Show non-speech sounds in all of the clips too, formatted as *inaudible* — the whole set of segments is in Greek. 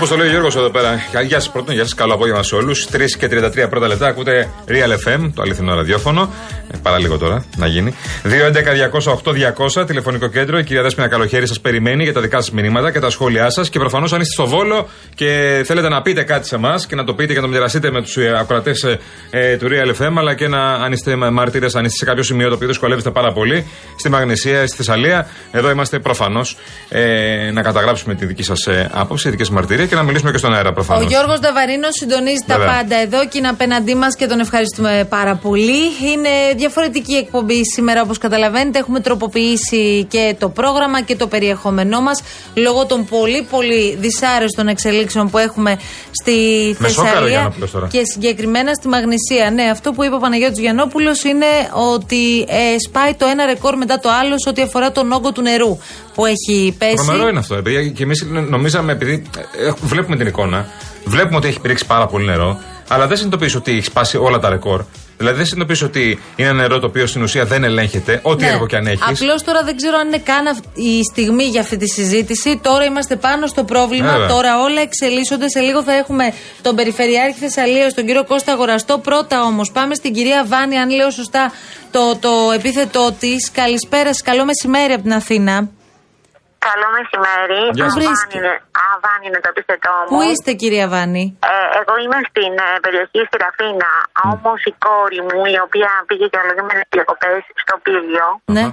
Όπω το λέει ο Γιώργος εδώ πέρα. Γεια σας πρώτον, γεια σας, καλό απόγευμα σε όλους. 3 και 33 πρώτα λεπτά ακούτε Real FM, το αληθινό ραδιόφωνο. Ε, παρά λίγο τώρα να γίνει. 211-200-8200, τηλεφωνικό κέντρο. Η κυρία Δέσπινα Καλοχέρη σας περιμένει για τα δικά σας μηνύματα και τα σχόλιά σας. Και προφανώς αν είστε στο Βόλο και θέλετε να πείτε κάτι σε εμάς και να το πείτε και να το μοιραστείτε με τους ε, ακροατές ε, του Real FM, αλλά και να, αν είστε μάρτυρε, αν είστε σε κάποιο σημείο το οποίο δυσκολεύεστε πάρα πολύ, στη Μαγνησία, στη Θεσσαλία, εδώ είμαστε προφανώς ε, να καταγράψουμε τη δική σας ε, άποψη, δικές μαρτυρίε και να μιλήσουμε και στον αέρα προφανώς. Ο Γιώργος Νταβαρίνος συντονίζει τα πάντα εδώ και είναι απέναντί μας και τον ευχαριστούμε πάρα πολύ. Είναι διαφορετική εκπομπή σήμερα, όπως καταλαβαίνετε. Έχουμε τροποποιήσει και το πρόγραμμα και το περιεχόμενό μας λόγω των πολύ πολύ δυσάρεστων εξελίξεων που έχουμε στη Θεσσαλία και συγκεκριμένα στη Μαγνησία. Ναι, αυτό που είπε ο Παναγιώτης Γιαννόπουλος είναι ότι ε, σπάει το ένα ρεκόρ μετά το άλλο σε ό,τι αφορά τον όγκο του νερού που έχει πέσει. Τρομερό είναι αυτό. Επειδή και εμείς νομίζαμε, επειδή ε, βλέπουμε την εικόνα, βλέπουμε ότι έχει πηρίξει πάρα πολύ νερό, αλλά δεν συνειδητοποιείς ότι έχει σπάσει όλα τα ρεκόρ. Δηλαδή δεν συνειδητοποιείς ότι είναι νερό το οποίο στην ουσία δεν ελέγχεται, ό,τι ναι. έργο και αν έχεις. Απλώς τώρα δεν ξέρω αν είναι καν η στιγμή για αυτή τη συζήτηση. Τώρα είμαστε πάνω στο πρόβλημα. Τώρα όλα εξελίσσονται. Σε λίγο θα έχουμε τον Περιφερειάρχη Θεσσαλία, τον κύριο Κώστα Αγοραστό. Πρώτα όμως πάμε στην κυρία Βάνη, αν λέω σωστά το, το επίθετό της. Καλησπέρα, καλό μεσημέρι από την Αθήνα. Καλό μεσημέρι. Γεια σας. Αβάνη είναι το επίθετό μου. Πού είστε κυρία Βάνη; Ε, εγώ είμαι στην ε, περιοχή στη Ραφίνα. Mm. Όμως η κόρη μου, η οποία πήγε για με διακοπές στο Πύλιο, ναι.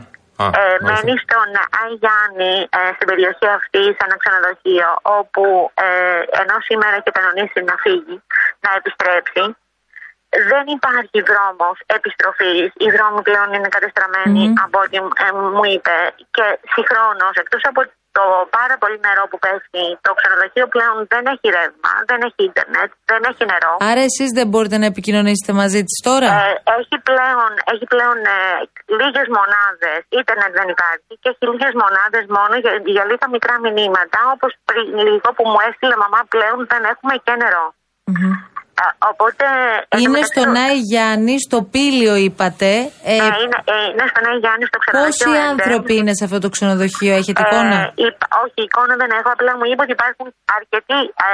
ε, μένει στον Άι Γιάννη, ε, στην περιοχή αυτή, σε ένα ξενοδοχείο, όπου ε, ενώ σήμερα έχει κανονίσει να φύγει, να επιστρέψει, δεν υπάρχει δρόμος επιστροφής. Οι δρόμοι πλέον είναι από ό,τι ε, μου είπε. Και συγχρόνως, εκτός από το πάρα πολύ νερό που πέφτει, το ξενοδοχείο πλέον δεν έχει ρεύμα, δεν έχει ίντερνετ, δεν έχει νερό. Άρα εσείς δεν μπορείτε να επικοινωνήσετε μαζί της τώρα; Ε, έχει πλέον, έχει πλέον ε, λίγες μονάδες, ίντερνετ δεν υπάρχει και έχει λίγες μονάδες μόνο για, για λίγα μικρά μηνύματα, όπως πριν λίγο που μου έστειλε μαμά πλέον δεν έχουμε και νερο Οπότε, είναι στον Άι Γιάννη, στο Πύλιο είπατε. Ε, ναι, είναι, ε, είναι στον Άι Γιάννη, στο ξενοδοχείο. Πόσοι άνθρωποι είναι σε αυτό το ξενοδοχείο, έχετε ε, εικόνα; όχι, εικόνα δεν έχω. Απλά μου είπε ότι υπάρχουν αρκετοί ε,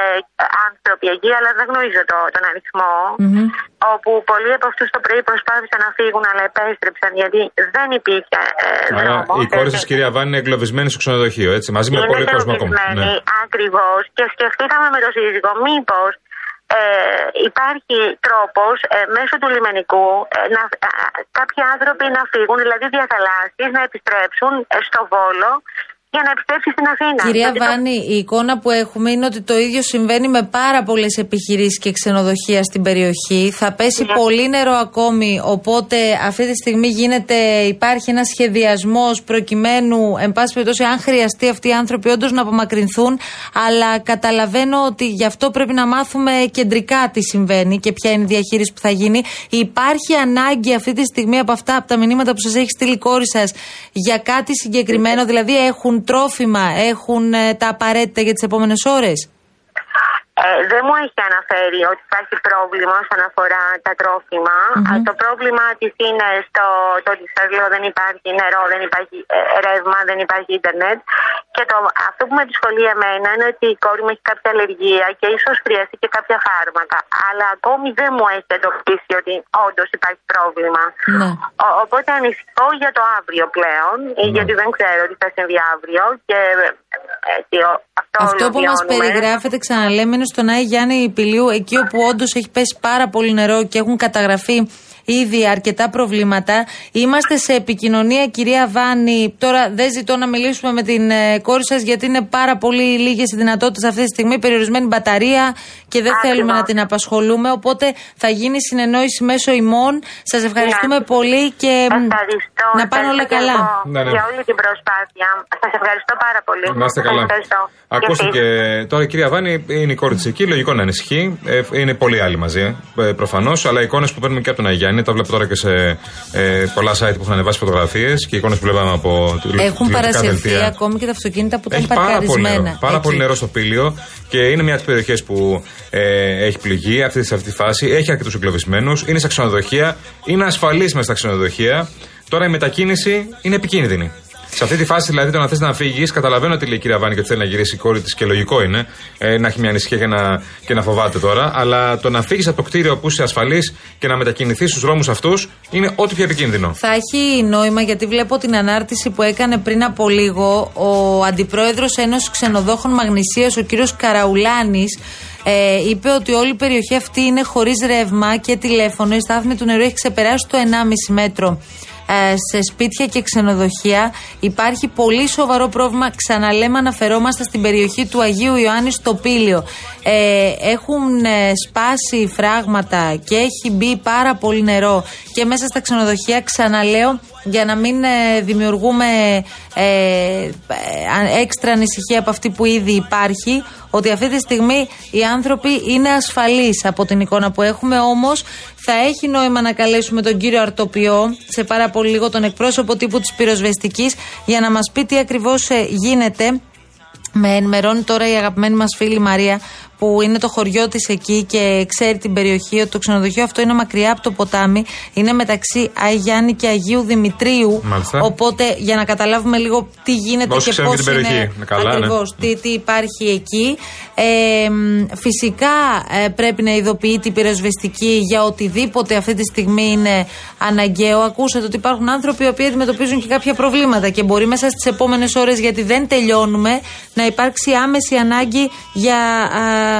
άνθρωποι εκεί, αλλά δεν γνωρίζω το, τον αριθμό. Mm-hmm. Όπου πολλοί από αυτούς το πρωί προσπάθησαν να φύγουν, αλλά επέστρεψαν γιατί δεν υπήρχε ε, δρόμο. Η κόρη σας, κυρία Βάνη, είναι εγκλωβισμένη στο ξενοδοχείο, έτσι, μαζί με πολύ κόσμο ακόμα. Ναι. Ακριβώς. Και σκεφτήκαμε με το σύζυγο, μήπως ε, υπάρχει τρόπος ε, μέσω του λιμενικού ε, να, κάποιοι άνθρωποι να φύγουν, δηλαδή διαθαλάσσεις, να επιστρέψουν στο Βόλο για να επιστρέψει στην Αθήνα. Κυρία Βάνη, η εικόνα που έχουμε είναι ότι το ίδιο συμβαίνει με πάρα πολλές επιχειρήσεις και ξενοδοχεία στην περιοχή. Θα πέσει ναι. πολύ νερό ακόμη, οπότε αυτή τη στιγμή γίνεται, υπάρχει ένας σχεδιασμός προκειμένου, εν πάση περιπτώσει, αν χρειαστεί αυτοί οι άνθρωποι όντως να απομακρυνθούν. Αλλά καταλαβαίνω ότι γι' αυτό πρέπει να μάθουμε κεντρικά τι συμβαίνει και ποια είναι η διαχείριση που θα γίνει. Υπάρχει ανάγκη αυτή τη στιγμή από αυτά, από τα μηνύματα που σας έχει στείλει η κόρη σας, για κάτι συγκεκριμένο, δηλαδή έχουν τρόφιμα, έχουν ε, τα απαραίτητα για τις επόμενες ώρες; Ε, δεν μου έχει αναφέρει ότι υπάρχει πρόβλημα όσον αφορά τα τροφιμα Το πρόβλημα της είναι στο το ότι σας λέω δεν υπάρχει νερό, δεν υπάρχει ε, ρεύμα, δεν υπάρχει ίντερνετ. Και το, αυτό που με δυσκολεί εμένα είναι ότι η κόρη μου έχει κάποια αλλεργία και ίσως χρειαστεί και κάποια φάρμακα. Αλλά ακόμη δεν μου έχει εντοπίσει ότι όντως υπάρχει πρόβλημα. Ναι. Ο, οπότε ανησυχώ για το αύριο πλέον, ναι. γιατί δεν ξέρω τι θα συμβεί αύριο. Και, έτσι, αυτό αυτό που μας περιγράφεται, ξαναλέμε, είναι στον Άι Γιάννη Πηλίου, εκεί όπου όντως έχει πέσει πάρα πολύ νερό και έχουν καταγραφεί ήδη αρκετά προβλήματα. Είμαστε σε επικοινωνία, κυρία Βάνη. Τώρα δεν ζητώ να μιλήσουμε με την ε, κόρη σας, γιατί είναι πάρα πολύ λίγες οι δυνατότητες αυτή τη στιγμή, περιορισμένη μπαταρία και δεν θέλουμε να την απασχολούμε. Οπότε θα γίνει συνεννόηση μέσω ημών. Σας ευχαριστούμε ναι. πολύ και ευχαριστώ. να πάνε όλα καλά. Ναι, ναι. Για όλη την προσπάθεια. Σας ευχαριστώ πάρα πολύ. Να είστε καλά. Ακούστηκε τώρα η κυρία Βάνη, είναι η κόρη της εκεί. Λογικό να ανησυχεί. Ε, είναι πολλοί άλλοι μαζί, ε, προφανώς. Αλλά εικόνες που παίρνουμε και από τον Αγιάννη, τα βλέπω τώρα και σε ε, πολλά site που έχουν ανεβάσει φωτογραφίες και εικόνες που βλέπαμε από Έχουν παρασυρθεί ακόμη και τα αυτοκίνητα που ήταν παρκαρισμένα. Πάρα πολύ νερό, πάρα πολύ νερό στο πύλιο και είναι μια από τις περιοχές που ε, έχει πληγεί αυτή, σε αυτή τη φάση. Έχει αρκετούς εγκλωβισμένους, είναι στα ξενοδοχεία, είναι ασφαλής μες στα ξενοδοχεία. Τώρα η μετακίνηση είναι επικίνδυνη. Σε αυτή τη φάση δηλαδή το να θες να φύγεις, καταλαβαίνω ότι λέει η κυρία Βάνη και ότι θέλει να γυρίσει η κόρη της και λογικό είναι ε, να έχει μια ανησυχία και να, και να φοβάται τώρα. Αλλά το να φύγεις από το κτίριο που είσαι ασφαλής και να μετακινηθεί στους δρόμους αυτούς είναι ό,τι πιο επικίνδυνο. Θα έχει νόημα γιατί βλέπω την ανάρτηση που έκανε πριν από λίγο ο αντιπρόεδρος Ένωση Ξενοδόχων Μαγνησίας, ο κύριος Καραουλάνης. Ε, είπε ότι όλη η περιοχή αυτή είναι χωρίς ρεύμα και τηλέφωνο. Η στάθμη του νερού έχει ξεπεράσει το 1,5 μέτρο ε, σε σπίτια και ξενοδοχεία. Υπάρχει πολύ σοβαρό πρόβλημα. Ξαναλέμε, αναφερόμαστε στην περιοχή του Αγίου Ιωάννη στο Πήλιο. Ε, έχουν ε, σπάσει φράγματα και έχει μπει πάρα πολύ νερό και μέσα στα ξενοδοχεία. Ξαναλέω, για να μην ε, δημιουργούμε ε, έξτρα ανησυχία από αυτή που ήδη υπάρχει, ότι αυτή τη στιγμή οι άνθρωποι είναι ασφαλείς από την εικόνα που έχουμε, όμως θα έχει νόημα να καλέσουμε τον κύριο Αρτοπιό, σε πάρα πολύ λίγο τον εκπρόσωπο τύπου της πυροσβεστικής, για να μας πει τι ακριβώς ε, γίνεται. Με ενημερώνει τώρα η αγαπημένη μας φίλη Μαρία που είναι το χωριό της εκεί και ξέρει την περιοχή, ότι το ξενοδοχείο αυτό είναι μακριά από το ποτάμι. Είναι μεταξύ Αγιάννη και Αγίου Δημητρίου. Μάλιστα. Οπότε για να καταλάβουμε λίγο τι γίνεται Όσοι και ξέρουν πώς και την περιοχή. είναι. Είναι καλά, ναι. ακριβώς, τι, τι υπάρχει εκεί. Ε, μ, φυσικά ε, πρέπει να ειδοποιείται η πυροσβεστική για οτιδήποτε αυτή τη στιγμή είναι αναγκαίο. Ακούσατε ότι υπάρχουν άνθρωποι οι οποίοι αντιμετωπίζουν και κάποια προβλήματα και μπορεί μέσα στις επόμενες ώρες, γιατί δεν τελειώνουμε, να υπάρξει άμεση ανάγκη για α, μ,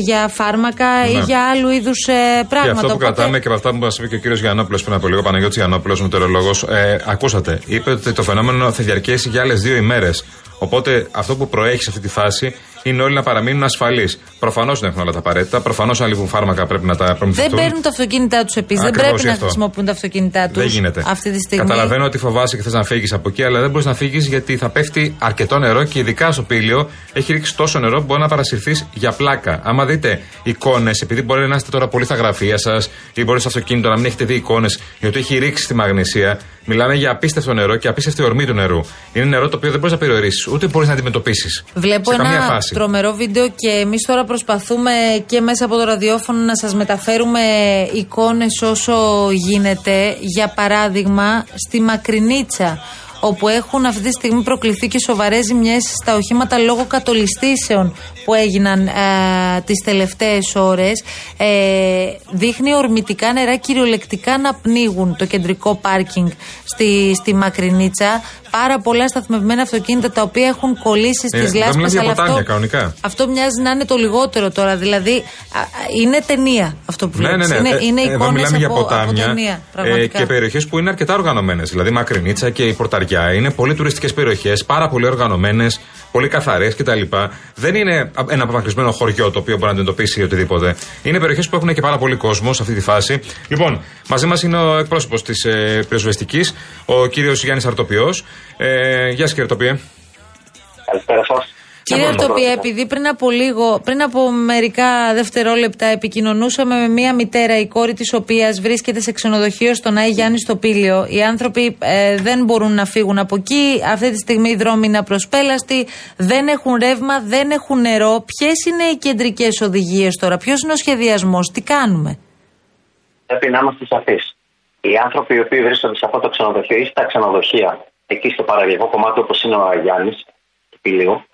για φάρμακα ή Ναι. για άλλου είδους ε, πράγματα. Και αυτό που Οπότε- κρατάμε και από αυτά που μας είπε και ο κύριος Γιαννόπουλος πριν από λίγο, Παναγιώτης Γιαννόπουλος, μετεωρολόγος, ε, ακούσατε. Είπε ότι το φαινόμενο θα διαρκέσει για άλλες δύο ημέρες. Οπότε αυτό που προέχει σε αυτή τη φάση είναι όλοι να παραμείνουν ασφαλείς. Προφανώς δεν έχουν όλα τα απαραίτητα. Προφανώς αν λείπουν φάρμακα πρέπει να τα Δεν προμηθευτούν. παίρνουν τα αυτοκίνητά τους επίσης. Δεν Ακριβώς πρέπει γι' να αυτό. χρησιμοποιούν τα αυτοκίνητά τους Δεν γίνεται. αυτή τη στιγμή. Καταλαβαίνω ότι φοβάσαι και θες να φύγεις από εκεί, αλλά δεν μπορείς να φύγεις γιατί θα πέφτει αρκετό νερό και ειδικά στο πήλιο έχει ρίξει τόσο νερό που μπορεί να παρασυρθείς για πλάκα. Άμα δείτε εικόνες, επειδή μπορεί να είστε τώρα πολύ στα γραφεία σας ή μπορεί στο αυτοκίνητο να μην έχετε δει εικόνες, γιατί έχει ρίξει στη μαγνησία, μιλάμε για απίστευτο νερό και απίστευτη ορμή του νερού. Είναι νερό το οποίο δεν μπορείς να περιορίσεις, ούτε μπορείς να αντιμετωπίσεις. Βλέπω σε καμία ένα φάση. τρομερό βίντεο και εμείς τώρα προσπαθούμε και μέσα από το ραδιόφωνο να σας μεταφέρουμε εικόνες όσο γίνεται. Για παράδειγμα, στη Μακρινίτσα, όπου έχουν αυτή τη στιγμή προκληθεί και σοβαρές ζημιές στα οχήματα λόγω κατολιστήσεων που έγιναν ε, τις τελευταίες ώρες ε, δείχνει ορμητικά νερά κυριολεκτικά να πνίγουν το κεντρικό πάρκινγκ στη, στη Μακρινίτσα πάρα πολλά σταθμευμένα αυτοκίνητα τα οποία έχουν κολλήσει Ε, στις δεν λάσπες μιλάμε για αλλά ποτάμια, αυτό, κανονικά. αυτό μοιάζει να είναι το λιγότερο τώρα δηλαδή α, α, είναι ταινία αυτό που Ναι, βλέπεις ναι, ναι. είναι, Ε, είναι Εδώ εικόνες μιλάμε για από, από ποτάμια ταινία ε, πραγματικά και περιοχές που είναι αρκετά οργανωμένες. Δηλαδή Μακρινίτσα και η Πορταριά είναι πολύ τουριστικές περιοχές, πάρα πολύ οργανωμένες, πολύ καθαρές κτλ. Δεν είναι ένα απομακρυσμένο χωριό το οποίο μπορεί να αντιμετωπίσει οτιδήποτε. Είναι περιοχές που έχουν και πάρα πολύ κόσμο σε αυτή τη φάση. Λοιπόν, μαζί μας είναι ο εκπρόσωπος της ε, πυροσβεστικής, ο κύριος Γιάννης Αρτοπιό. Ε, γεια σας, κύριε Αρτοπιέ. Καλησπέρα σας. Κύριε Αρτοπία, επειδή πριν από λίγο, πριν από μερικά δευτερόλεπτα επικοινωνούσαμε με μία μητέρα, η κόρη της οποίας βρίσκεται σε ξενοδοχείο στον Άι Γιάννη στο Πήλιο. Οι άνθρωποι ε, δεν μπορούν να φύγουν από εκεί. Αυτή τη στιγμή οι δρόμοι είναι απροσπέλαστοι. Δεν έχουν ρεύμα, δεν έχουν νερό. Ποιες είναι οι κεντρικές οδηγίες τώρα, ποιος είναι ο σχεδιασμός, τι κάνουμε; Πρέπει να είμαστε σαφείς. Οι άνθρωποι οι οποίοι βρίσκονται σε αυτό το ξενοδοχείο ή στα ξενοδοχεία, εκεί στο παραλιακό κομμάτι όπως είναι ο Αγιάννη, του Πηλίου,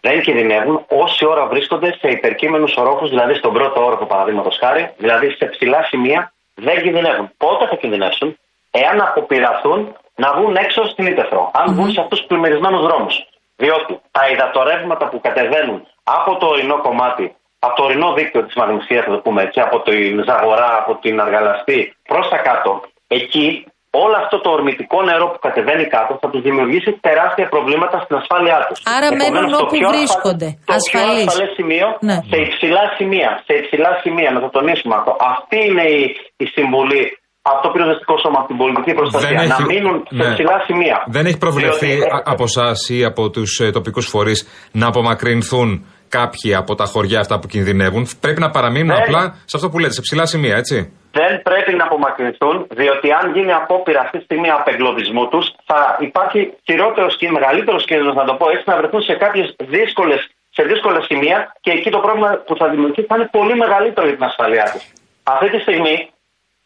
δεν κινδυνεύουν όση ώρα βρίσκονται σε υπερκείμενους ορόφους, δηλαδή στον πρώτο όροφο παραδείγματος χάρη, δηλαδή σε ψηλά σημεία, δεν κινδυνεύουν. Πότε θα κινδυνεύσουν, εάν αποπειραθούν να βγουν έξω στην Ήπεθρο, αν βγουν σε αυτούς του πλημμυρισμένους δρόμους. Διότι τα υδατορεύματα που κατεβαίνουν από το ορεινό κομμάτι, από το ορεινό δίκτυο της Μαγνησία, θα το πούμε έτσι, από την Ζαγορά, από την Αργαλαστή προς τα κάτω, εκεί όλο αυτό το ορμητικό νερό που κατεβαίνει κάτω θα τους δημιουργήσει τεράστια προβλήματα στην ασφάλειά τους. Άρα μένουν όπου βρίσκονται, Το ασφαλείς. πιο ασφαλές σημείο Ναι. σε υψηλά σημεία. Σε υψηλά σημεία, να το τονίσουμε αυτό. Αυτή είναι η, η συμβουλή από το πυροσβεστικό σώμα, από την πολιτική προστασία. Δεν να έχει- μείνουν σε ναι. ψηλά σημεία. Δεν έχει προβλεφθεί Διότι, ε, α- από εσάς ή από τους ε, τοπικούς φορείς να απομακρυνθούν κάποιοι από τα χωριά αυτά που κινδυνεύουν. Πρέπει να παραμείνουν Δεν. απλά σε αυτό που λέτε, σε ψηλά σημεία, έτσι. Δεν πρέπει να απομακρυνθούν, διότι αν γίνει απόπειρα αυτή τη στιγμή απεγκλωβισμού τους, θα υπάρχει χειρότερος και μεγαλύτερος κίνδυνος, να το πω έτσι, να βρεθούν σε κάποιες δύσκολες σε δύσκολα σημεία και εκεί το πρόβλημα που θα δημιουργηθεί θα είναι πολύ μεγαλύτερο για την ασφαλειά τους. Αυτή τη στιγμή,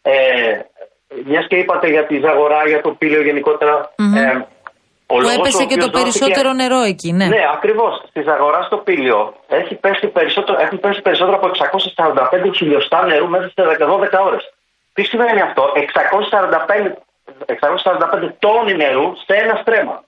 ε, μιας και είπατε για τη Ζαγορά, για το πύλιο γενικότερα, ε, Ο Που λόγος έπεσε ο και το οποίος περισσότερο δόθηκε- νερό εκεί, ναι. Ναι, ακριβώς. Τη αγοράς στο Πήλιο έχει πέσει περισσότερο, έχουν πέσει περισσότερο από 645 χιλιοστά νερού μέσα σε 12 ώρες. Τι σημαίνει αυτό, 645, 645 τόνοι νερού σε ένα στρέμμα.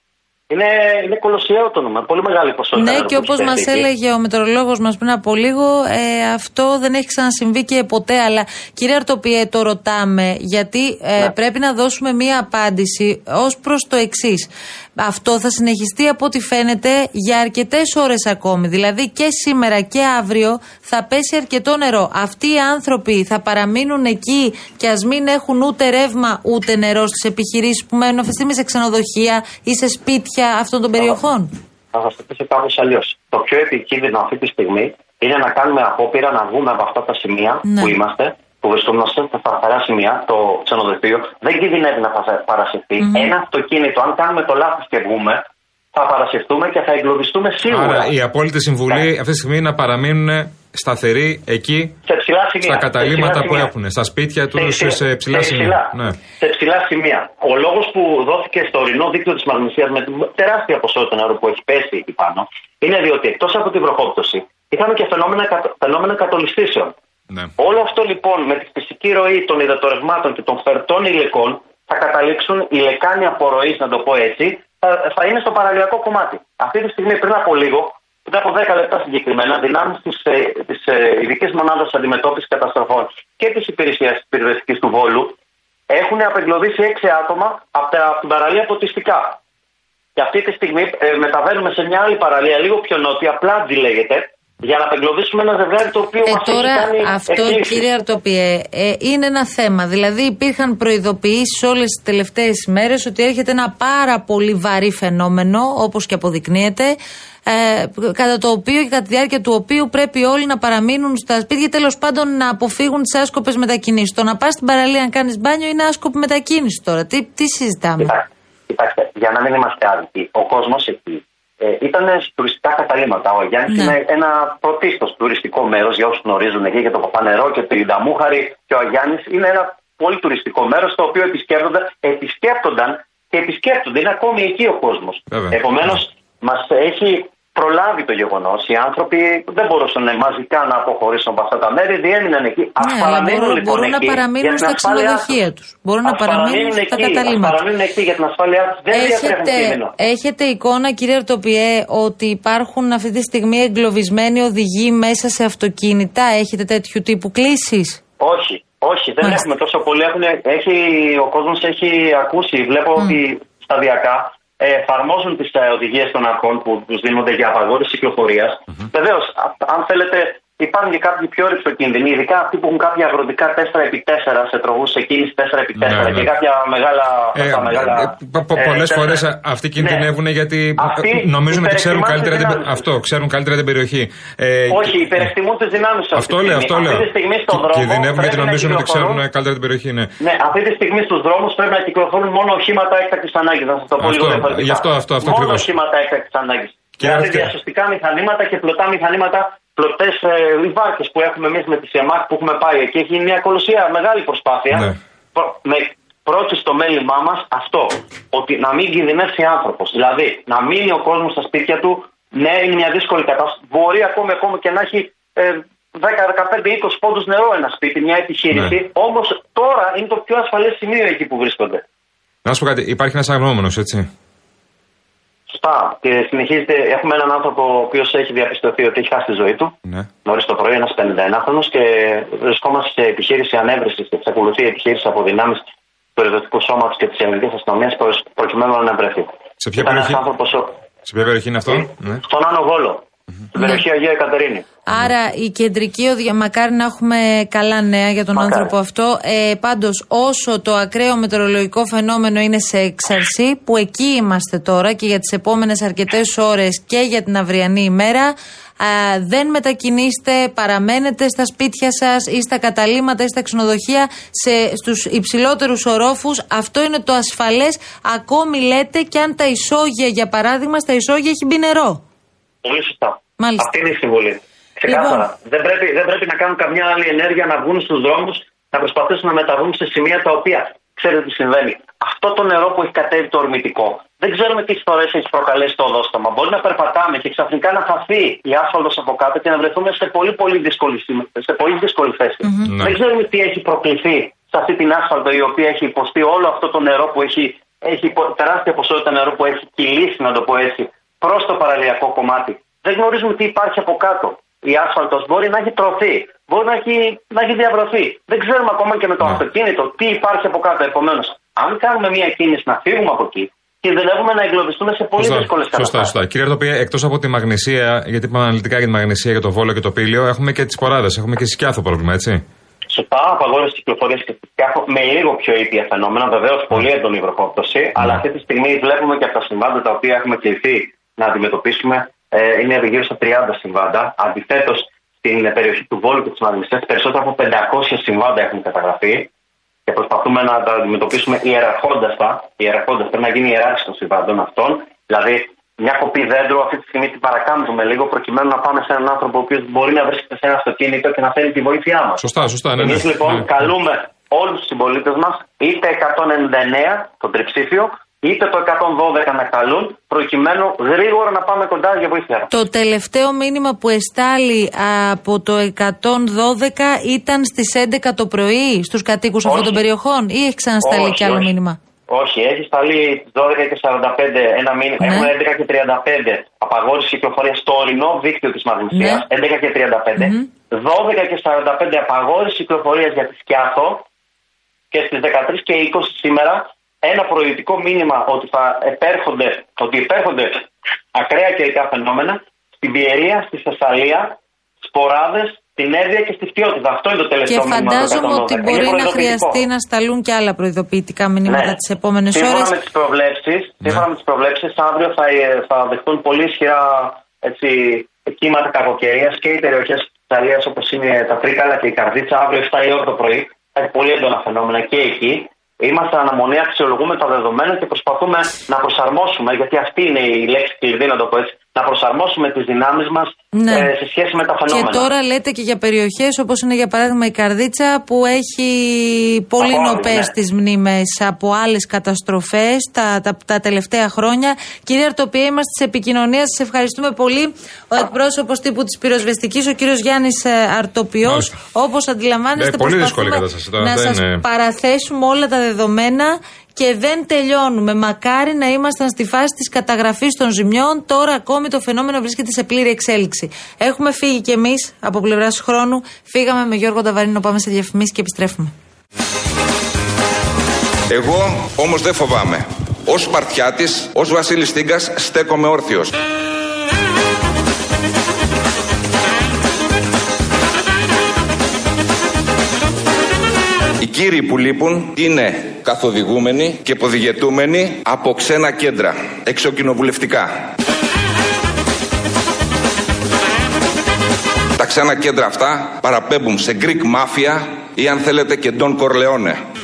Είναι, είναι κολοσιαίο το νούμερο, πολύ μεγάλη ποσότητα. Ναι, νερού και που όπως έχει μας πέσει εκεί. έλεγε ο μετεωρολόγο μας πριν από λίγο, ε, αυτό δεν έχει ξανασυμβεί και ποτέ. Αλλά κύριε Αρτοπιέ, το ρωτάμε γιατί ε, Ναι. πρέπει να δώσουμε μία απάντηση ως προς το εξής. Αυτό θα συνεχιστεί από ό,τι φαίνεται για αρκετές ώρες ακόμη. Δηλαδή και σήμερα και αύριο θα πέσει αρκετό νερό. Αυτοί οι άνθρωποι θα παραμείνουν εκεί και ας μην έχουν ούτε ρεύμα ούτε νερό στις επιχειρήσεις που μένουν αυτή τη στιγμή σε ξενοδοχεία ή σε σπίτια αυτών των περιοχών. Θα σας το πω κάπως αλλιώς. Το πιο επικίνδυνο αυτή τη στιγμή είναι να κάνουμε απόπειρα να βγούμε από αυτά τα σημεία Ναι. που είμαστε, που βρισκόμαστε στα σταθερά σημεία, το ξενοδοχείο. Δεν κινδυνεύει να παρα- παρασυρθεί. Ένα αυτοκίνητο, αν κάνουμε το λάθος και βγούμε, θα παρασυρθούμε και θα εγκλωβιστούμε σίγουρα. Άρα η απόλυτη συμβουλή αυτή τη στιγμή είναι να παραμείνουν σταθεροί εκεί σε ψηλά σημεία. στα σε καταλήμματα ψηλά που σημεία. έχουν, στα σπίτια τους, σε, σε ψηλά σε σημεία. Ναι. σε ψηλά σημεία. Ο λόγος που δόθηκε στο ορεινό δίκτυο της Μαγνησίας με την τεράστια ποσότητα νερού που έχει πέσει εκεί πάνω είναι διότι εκτός από την βροχόπτωση είχαμε και φαινόμενα, κατ- φαινόμενα κατολιστήσεων. Ναι. Όλο αυτό λοιπόν με τη φυσική ροή των υδατορευμάτων και των φερτών υλικών θα καταλήξουν η λεκάνη απορροή, να το πω έτσι, θα, θα είναι στο παραλιακό κομμάτι. Αυτή τη στιγμή πριν από λίγο, πριν από 10 λεπτά συγκεκριμένα, δυνάμεις της της, ε, ειδικής μονάδας αντιμετώπισης καταστροφών και της υπηρεσίας πυροσβεστικής του Βόλου έχουν απεγκλωβίσει 6 άτομα από, τα, από την παραλία ποτιστικά. Και αυτή τη στιγμή ε, μεταβαίνουμε σε μια άλλη παραλία, λίγο πιο νότια, Πλάτζι λέγεται, για να απεγκλωβίσουμε ένα ζευγάρι το οποίο Ε, μας τώρα έχει κάνει αυτό εκπλήξεις. κύριε Αρτοπιέ ε, είναι ένα θέμα. Δηλαδή υπήρχαν προειδοποιήσεις όλες τις τελευταίες μέρες ότι έρχεται ένα πάρα πολύ βαρύ φαινόμενο όπως και αποδεικνύεται ε, κατά το οποίο και κατά τη διάρκεια του οποίου πρέπει όλοι να παραμείνουν στα σπίτια τέλος πάντων να αποφύγουν τις άσκοπες μετακινήσεις. Το να πας στην παραλία να κάνεις μπάνιο είναι άσκοπη μετακίνηση τώρα. Τι, τι συζητάμε; Κοιτάξτε, κοιτάξτε, για να μην είμαστε άδικοι, ο κόσμος εκεί ε, ήταν σε τουριστικά καταλήμματα. Ο Γιάννης Ναι. είναι ένα πρωτίστως τουριστικό μέρος για όσους γνωρίζουν εκεί για το Παπανερό και την Ταμούχαρη. Και ο Γιάννης είναι ένα πολύ τουριστικό μέρος το οποίο επισκέπτονταν, επισκέπτονταν και επισκέπτονται. Είναι ακόμη εκεί ο κόσμος. Βέβαια. Επομένως, μας έχει προλάβει το γεγονός. Οι άνθρωποι δεν μπορούσαν μαζικά να αποχωρήσουν από αυτά τα μέρη, διέμειναν εκεί. Α Ναι, αλλά παραμείνουν μπορούν, λοιπόν μπορούν να εκεί παραμείνουν για την στα ασφάλειά τους. ξενοδοχεία τους. Μπορούν να Ας παραμείνουν στα εκεί, ας καταλήμματα. παραμείνουν εκεί για την ασφάλειά τους. Δεν διατρέχουν κίνδυνο. Έχετε, έχετε εικόνα, κύριε Αρτοπιέ, ότι υπάρχουν αυτή τη στιγμή εγκλωβισμένοι οδηγοί μέσα σε αυτοκίνητα; Έχετε τέτοιου τύπου κλήσεις; Όχι, όχι, δεν Μάλιστα. έχουμε τόσο πολύ. Έχουν, έχει, ο κόσμος έχει ακούσει. Βλέπω ότι σταδιακά ε, εφαρμόζουν τις οδηγίες των αρχών που τους δίνονται για απαγόρευση κυκλοφορίας. Βεβαίως, αν θέλετε, υπάρχουν και κάποιοι πιο ρηψοκίνδυνοι, ειδικά αυτοί που έχουν κάποια αγροτικά 4x4 σε τροχούς σε κίνηση 4x4 Ναι, ναι. και κάποια μεγάλα. Ε, αυτά μεγάλα ε, πο- πο- ε, Πολλές τέσσερα- φορές αυτοί κινδυνεύουν Ναι. γιατί Αυτοί ε, νομίζουν ότι ξέρουν υπερεκτιμάνε καλύτερα τις την, δυνάμεις τους. αυτό, ξέρουν καλύτερα την περιοχή. Ε, Όχι, υπερεκτιμούν τις δυνάμεις τους. Αυτό λέω, αυτό λέω. Αυτή τη στιγμή στον Κι- δρόμο. Κινδυνεύουν γιατί πρέπει να νομίζουν ότι ξέρουν κυκλοφορούν- καλύτερα την περιοχή. Ναι. Ναι, αυτή τη στιγμή στους δρόμους πρέπει να κυκλοφορούν μόνο οχήματα έκτακτης ανάγκης. Να σας το πω Αυτό, λίγο διαφορετικά. γι' αυτό, αυτό, αυτό μόνο ακριβώς. οχήματα έκτακτης ανάγκης. Και Δηλαδή αυτή- διασωστικά μηχανήματα και πλωτά μηχανήματα, πλωτές ε, βάρκες που έχουμε εμείς με τη ΣΕΜΑΚ που έχουμε πάει εκεί. Έχει γίνει μια κολοσσία μεγάλη προσπάθεια. Ναι. Προ- Με πρώτη στο μέλημά μας αυτό. Ότι να μην κινδυνεύσει άνθρωπος. Δηλαδή να μείνει ο κόσμος στα σπίτια του. Ναι, είναι μια δύσκολη κατάσταση. Μπορεί ακόμη, ακόμη και να έχει ε, 10, 15, 20 πόντους νερό ένα σπίτι, μια επιχείρηση. Ναι. Όμως τώρα είναι το πιο ασφαλές σημείο εκεί που βρίσκονται. Να σου πω κάτι, υπάρχει ένας αγνώμονος, έτσι. Σωστά. Και συνεχίζεται, έχουμε έναν άνθρωπο ο οποίος έχει διαπιστωθεί ότι έχει χάσει τη ζωή του. Ναι. Νωρίς το πρωί, ένας 51χρονο και βρισκόμαστε σε επιχείρηση ανέβρεσης και εξακολουθεί η επιχείρηση από δυνάμεις του Ερευνητικού Σώματος και της Ελληνική Αστυνομίας προκειμένου να βρεθεί. Σε ποια Ήταν ένας περιοχή; άνθρωπος ο- Σε ποια περιοχή είναι αυτό, ναι. Στον Άνω Βόλο, στην περιοχή Αγία Εκατερίνη. Άρα η κεντρική οδηγία, μακάρι να έχουμε καλά νέα για τον Μακάρι. άνθρωπο αυτό. Ε, Πάντως, όσο το ακραίο μετεωρολογικό φαινόμενο είναι σε έξαρση, που εκεί είμαστε τώρα και για τις επόμενες αρκετές ώρες και για την αυριανή ημέρα, α, δεν μετακινήστε, παραμένετε στα σπίτια σας ή στα καταλήμματα ή στα ξενοδοχεία σε, στους υψηλότερους ορόφους. Αυτό είναι το ασφαλές, ακόμη λέτε και αν τα ισόγεια, για παράδειγμα, στα ισόγεια έχει μπει νερό. Πολύ σωστά. Μάλιστα. Αυτή είναι η συμβολή. Ξεκάθαρα. Λοιπόν. Δεν, πρέπει, δεν πρέπει να κάνουν καμιά άλλη ενέργεια να βγουν στους δρόμους, να προσπαθήσουν να μεταβούν σε σημεία τα οποία ξέρετε τι συμβαίνει. Αυτό το νερό που έχει κατέβει το ορμητικό, δεν ξέρουμε τι φορέ έχει προκαλέσει το οδόστομα. Μπορεί να περπατάμε και ξαφνικά να χαθεί η άσφαλτος από κάτω και να βρεθούμε σε πολύ, πολύ δύσκολη, σε πολύ δύσκολη θέση. Ναι. Δεν ξέρουμε τι έχει προκληθεί σε αυτή την άσφαλτο η οποία έχει υποστεί όλο αυτό το νερό που έχει, έχει υπο- τεράστια ποσότητα νερό που έχει κυλήσει, να το πω έτσι, προς το παραλιακό κομμάτι. Δεν γνωρίζουμε τι υπάρχει από κάτω. Η άσφαλτος μπορεί να έχει τρωθεί, μπορεί να έχει, να έχει διαβρωθεί. Δεν ξέρουμε ακόμα και με το Ναι. αυτοκίνητο τι υπάρχει από κάτω. Επομένως, αν κάνουμε μια κίνηση να φύγουμε από εκεί, κινδυνεύουμε να εγκλωβιστούμε σε πολύ Σωστά, δύσκολες σωστά, καταστάσεις. σωστά. Κύριε Αρτοπία, εκτός από τη μαγνησία, γιατί είπαμε αναλυτικά για τη μαγνησία, για το βόλο και το πύλιο, έχουμε και τις ποράδε. Έχουμε και σκιάθο πρόβλημα, έτσι. Σωστά, απαγόρευση κυκλοφορία και σκιάχο με λίγο πιο ήπια φαινόμενα. Βεβαίως, πολύ έντονη βροχόπτωση. Αλλά αυτή τη στιγμή βλέπουμε και από τα συμβάντα τα οποία έχουμε κληθεί να αντιμετωπίσουμε ε, είναι γύρω στα 30 συμβάντα. Αντιθέτως, στην περιοχή του Βόλου και τη Μαγνησία, περισσότερα από 500 συμβάντα έχουν καταγραφεί και προσπαθούμε να τα αντιμετωπίσουμε ιεραρχώντα τα. Ιεραρχώντας, πρέπει να γίνει ιεράρχηση των συμβάντων αυτών. Δηλαδή, μια κοπή δέντρου αυτή τη στιγμή την παρακάμπτουμε λίγο προκειμένου να πάμε σε έναν άνθρωπο ο οποίος μπορεί να βρίσκεται σε ένα αυτοκίνητο και να θέλει τη βοήθειά μας. Σωστά, σωστά. Ναι, ναι. Εμείς λοιπόν Ναι. καλούμε όλους τους συμπολίτες μας, είτε 199 τον τριψήφιο, είτε το 112 να καλούν, προκειμένου γρήγορα να πάμε κοντά για βοήθεια. Το τελευταίο μήνυμα που εστάλει από το 112 ήταν στις 11 το πρωί στους κατοίκους αυτών Όχι. των περιοχών ή έχει ξανασταλεί Όχι, κι άλλο όχι. μήνυμα; Όχι, έχει σταλεί 12 και 45 ένα μήνυμα. Ναι. Έχουμε 11 και 35 απαγόρευση κυκλοφορία στο ορεινό δίκτυο της Μαγνησίας. Ναι. 11 και 35. 12 και 45 απαγόρευση κυκλοφορίας για τη Σκιάθο. Και στις 13 και 20 σήμερα ένα προειδητικό μήνυμα ότι θα επέρχονται, ότι υπέρχονται ακραία καιρικά φαινόμενα στην Πιερία, στη Θεσσαλία, σποράδε, στην Εύβοια και στη Φτιότητα. Αυτό είναι το Και τελευταίο μήνυμα. του φαντάζομαι 112. ότι Είναι μπορεί να προειδοποιητικό. χρειαστεί να σταλούν και άλλα προειδοποιητικά μηνύματα τις επόμενες Ναι. Σύμφωνα ώρες. με τις προβλέψεις, σύμφωνα με τις προβλέψεις, αύριο θα, ε, θα δεχτούν πολύ ισχυρά έτσι, κύματα κακοκαιρίας και οι περιοχές της Ιταλίας όπως είναι τα Τρίκαλα και η Καρδίτσα. Αύριο 7 η ώρα το πρωί θα έχει πολύ έντονα φαινόμενα και εκεί. Είμαστε αναμονή, αξιολογούμε τα δεδομένα και προσπαθούμε να προσαρμόσουμε, γιατί αυτή είναι η λέξη κλειδί, να το πω έτσι, να προσαρμόσουμε τις δυνάμεις μας Ναι. ε, σε σχέση με τα Και φαινόμενα. τώρα λέτε και για περιοχές όπως είναι για παράδειγμα η Καρδίτσα που έχει πολύ Από άλλες, νοπές ναι. τις μνήμες από άλλες καταστροφές τα, τα, τα τελευταία χρόνια. Κυρία Αρτοπία, είμαστε σε επικοινωνία. Σας ευχαριστούμε πολύ. Ο εκπρόσωπος τύπου της πυροσβεστικής, ο κύριος Γιάννης ε, Αρτοπιός. Μάλιστα. Όπως αντιλαμβάνεστε Ναι, πολύ δύσκολη προσπαθούμε κατάσταση τώρα, να δεν σας είναι- παραθέσουμε όλα τα δεδομένα και δεν τελειώνουμε. Μακάρι να ήμασταν στη φάση της καταγραφής των ζημιών. Τώρα ακόμη το φαινόμενο βρίσκεται σε πλήρη εξέλιξη. Έχουμε φύγει κι εμείς από πλευράς χρόνου. Φύγαμε με Γιώργο Νταβαρίνο, πάμε σε διαφημίσεις και επιστρέφουμε. Εγώ όμως δεν φοβάμαι. Ως Σπαρτιάτης, ως Βασίλης Τίγκας, στέκομαι όρθιος. Κύριοι που λείπουν είναι καθοδηγούμενοι και ποδηγετούμενοι από ξένα κέντρα, εξοκοινοβουλευτικά. Τα ξένα κέντρα αυτά παραπέμπουν σε Greek Mafia ή αν θέλετε και Don Corleone.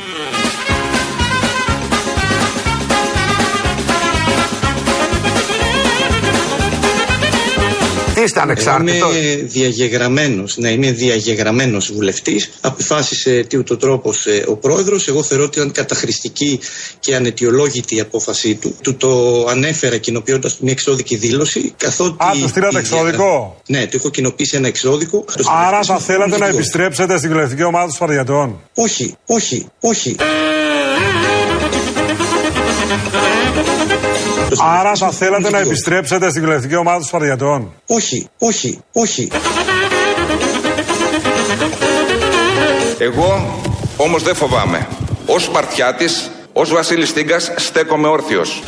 Είστε ανεξάρτητος. Είμαι διαγεγραμμένος, να είμαι διαγεγραμμένος βουλευτής. Αποφάσισε τι ούτω τρόπος ε, ο πρόεδρος. Εγώ θεωρώ ότι ήταν καταχρηστική και ανετιολόγητη η απόφασή του. Του το ανέφερα κοινοποιώντας μια εξώδικη δήλωση. Καθότι Α, του στείλατε η εξώδικο; Ναι, του έχω κοινοποιήσει ένα εξώδικο. Το Άρα συνεχίζω θα θέλατε να πολιτικός. επιστρέψετε στην κοινωνική ομάδα των Σπαριατών. Όχι, όχι, όχι. Το Άρα συνεχίζω θα θέλατε να πολιτικό. επιστρέψετε στην κοινωνική ομάδα των Σπαριατών. Όχι, όχι, όχι. Εγώ όμως δεν φοβάμαι. Ως Σπαρτιάτης, ως Βασίλης Τίγκας, στέκομαι όρθιος.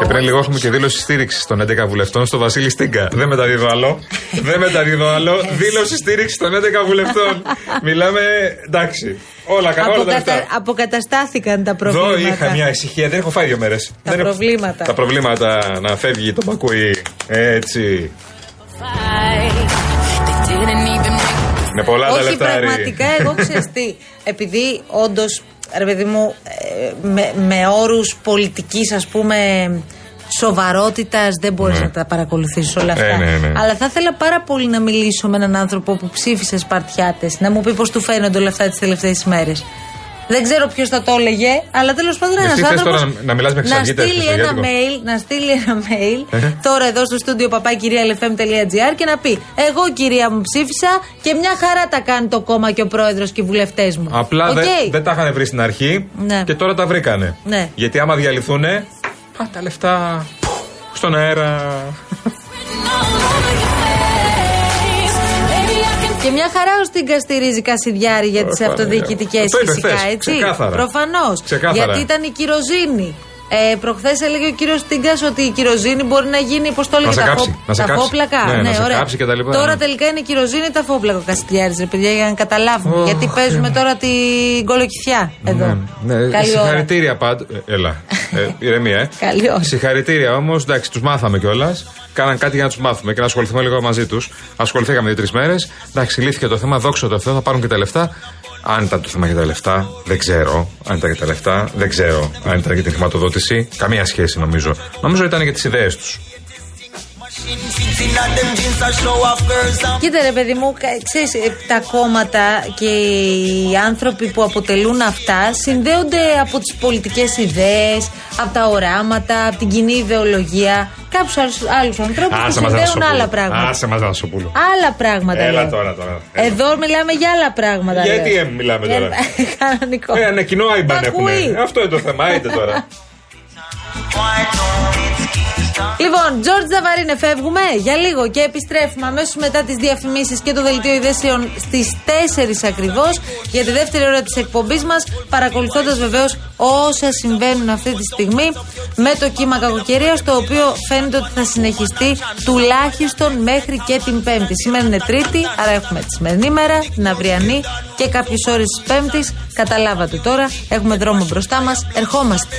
Και πριν λίγο έχουμε και δήλωση στήριξη των 11 βουλευτών στο Βασίλη Στίγκα. Δεν μεταδίδω άλλο. *laughs* Δεν μεταδίδω άλλο. Δήλωση στήριξη των 11 βουλευτών. Μιλάμε. Εντάξει. Όλα καλά, όλα τα Αποκατα... λεφτά. Αποκαταστάθηκαν τα Εδώ προβλήματα. είχα μια ησυχία, δεν έχω φάει δύο μέρες. Τα προβλήματα. Τα προβλήματα να φεύγει το μπακούι έτσι. fight. They didn't even make Με πολλά τα Όχι, λεφτά. ρε. πραγματικά, εγώ ξέρεις τι. επειδή όντως, ρε παιδί μου, ε, με, με όρους πολιτικής, ας πούμε, σοβαρότητας δεν μπορείς Ναι. να τα παρακολουθήσεις όλα αυτά. Ε, ναι, ναι. Αλλά θα ήθελα πάρα πολύ να μιλήσω με έναν άνθρωπο που ψήφισε Σπαρτιάτες, να μου πει πώς του φαίνονται όλα αυτά τις τελευταίες ημέρε. Δεν ξέρω ποιος θα το έλεγε, αλλά τέλος πάντων Εσύ ένας θες άνθρωπος. τώρα να- να μιλάς με εξαργύτες στείλει ένα Χριστουγέννικο. mail, να στείλει ένα mail Ε. τώρα εδώ στο στούντιο παπάκυριαλεφm.gr και να πει: Εγώ κυρία μου ψήφισα και μια χαρά τα κάνει το κόμμα και ο πρόεδρος και οι βουλευτές μου. Απλά Οκ. δεν, δεν τα είχαν βρει στην αρχή Ναι. και τώρα τα βρήκανε. Ναι. Γιατί άμα διαλυθούν, πά τα λεφτά στον αέρα. Και μια χαρά ο Στίγκα στηρίζει Κασιδιάρη για τις Ω, αυτοδιοικητικές Παναγία. Το είπε φυσικά, χθες, έτσι. ξεκάθαρα. Προφανώς. Ξεκάθαρα. Γιατί ήταν η κυροζήνη. Ε, Προχθές έλεγε ο κύριος Στίγκα ότι η κυροζήνη μπορεί να γίνει, πώ το έλεγε, σε τα, κάψει, φο- να σε τα κάψει. φόπλακα. Ναι, να σε ωραία. κάψει και τα λοιπά, Τώρα ναι. τελικά είναι η κυροζήνη τα φόπλακα ο Κασιδιάρη, ρε παιδιά, για να καταλάβουμε. Ωχ, Γιατί παίζουμε τώρα την κολοκυθιά εδώ. Ναι, ναι, Καλή ώρα. συγχαρητήρια πάντω. έλα. Ε, ηρεμία, ε. Καλή ώρα. Συγχαρητήρια όμως. Εντάξει, τους μάθαμε κιόλας. Κάναν κάτι για να τους μάθουμε και να ασχοληθούμε λίγο μαζί τους. Ασχοληθήκαμε δύο-τρεις μέρες. Εντάξει, λύθηκε το θέμα. Δόξα τω Θεώ, θα πάρουν και τα λεφτά. Αν ήταν το θέμα για τα λεφτά, δεν ξέρω. Αν ήταν για τα λεφτά, δεν ξέρω. Αν ήταν για τη χρηματοδότηση, καμία σχέση νομίζω. Νομίζω ήταν για τις ιδέες τους. Κοίτα ρε παιδί μου, κα- ξέρεις, ε, τα κόμματα και οι άνθρωποι που αποτελούν αυτά συνδέονται από τις πολιτικές ιδέες, από τα οράματα, από την κοινή ιδεολογία. Κάποιους άλλους, άλλους ανθρώπους που συνδέουν άλλα πράγματα. Άσε μας Δασοπούλου. Άλλα πράγματα. Έλα λέω. τώρα, τώρα. Έλα. Εδώ μιλάμε για άλλα πράγματα. Γιατί λέω. ε, μιλάμε Για- τώρα; *laughs* Κανονικό. Ε, ένα κοινό άιμπαν Τα έχουμε. ακούει. Αυτό είναι το θέμα, είτε τώρα. *laughs* Λοιπόν, Τζορτζ Ζαβαρίνε, φεύγουμε για λίγο και επιστρέφουμε αμέσως μετά τις διαφημίσεις και το δελτίο ειδήσεων στις 4 ακριβώς για τη δεύτερη ώρα της εκπομπής μας. Παρακολουθώντας βεβαίως όσα συμβαίνουν αυτή τη στιγμή με το κύμα κακοκαιρίας, το οποίο φαίνεται ότι θα συνεχιστεί τουλάχιστον μέχρι και την Πέμπτη. Σήμερα είναι Τρίτη, άρα έχουμε τη σημερινή μέρα, την αυριανή και κάποιες ώρες της Πέμπτης. Καταλάβατε τώρα, έχουμε δρόμο μπροστά μας, ερχόμαστε.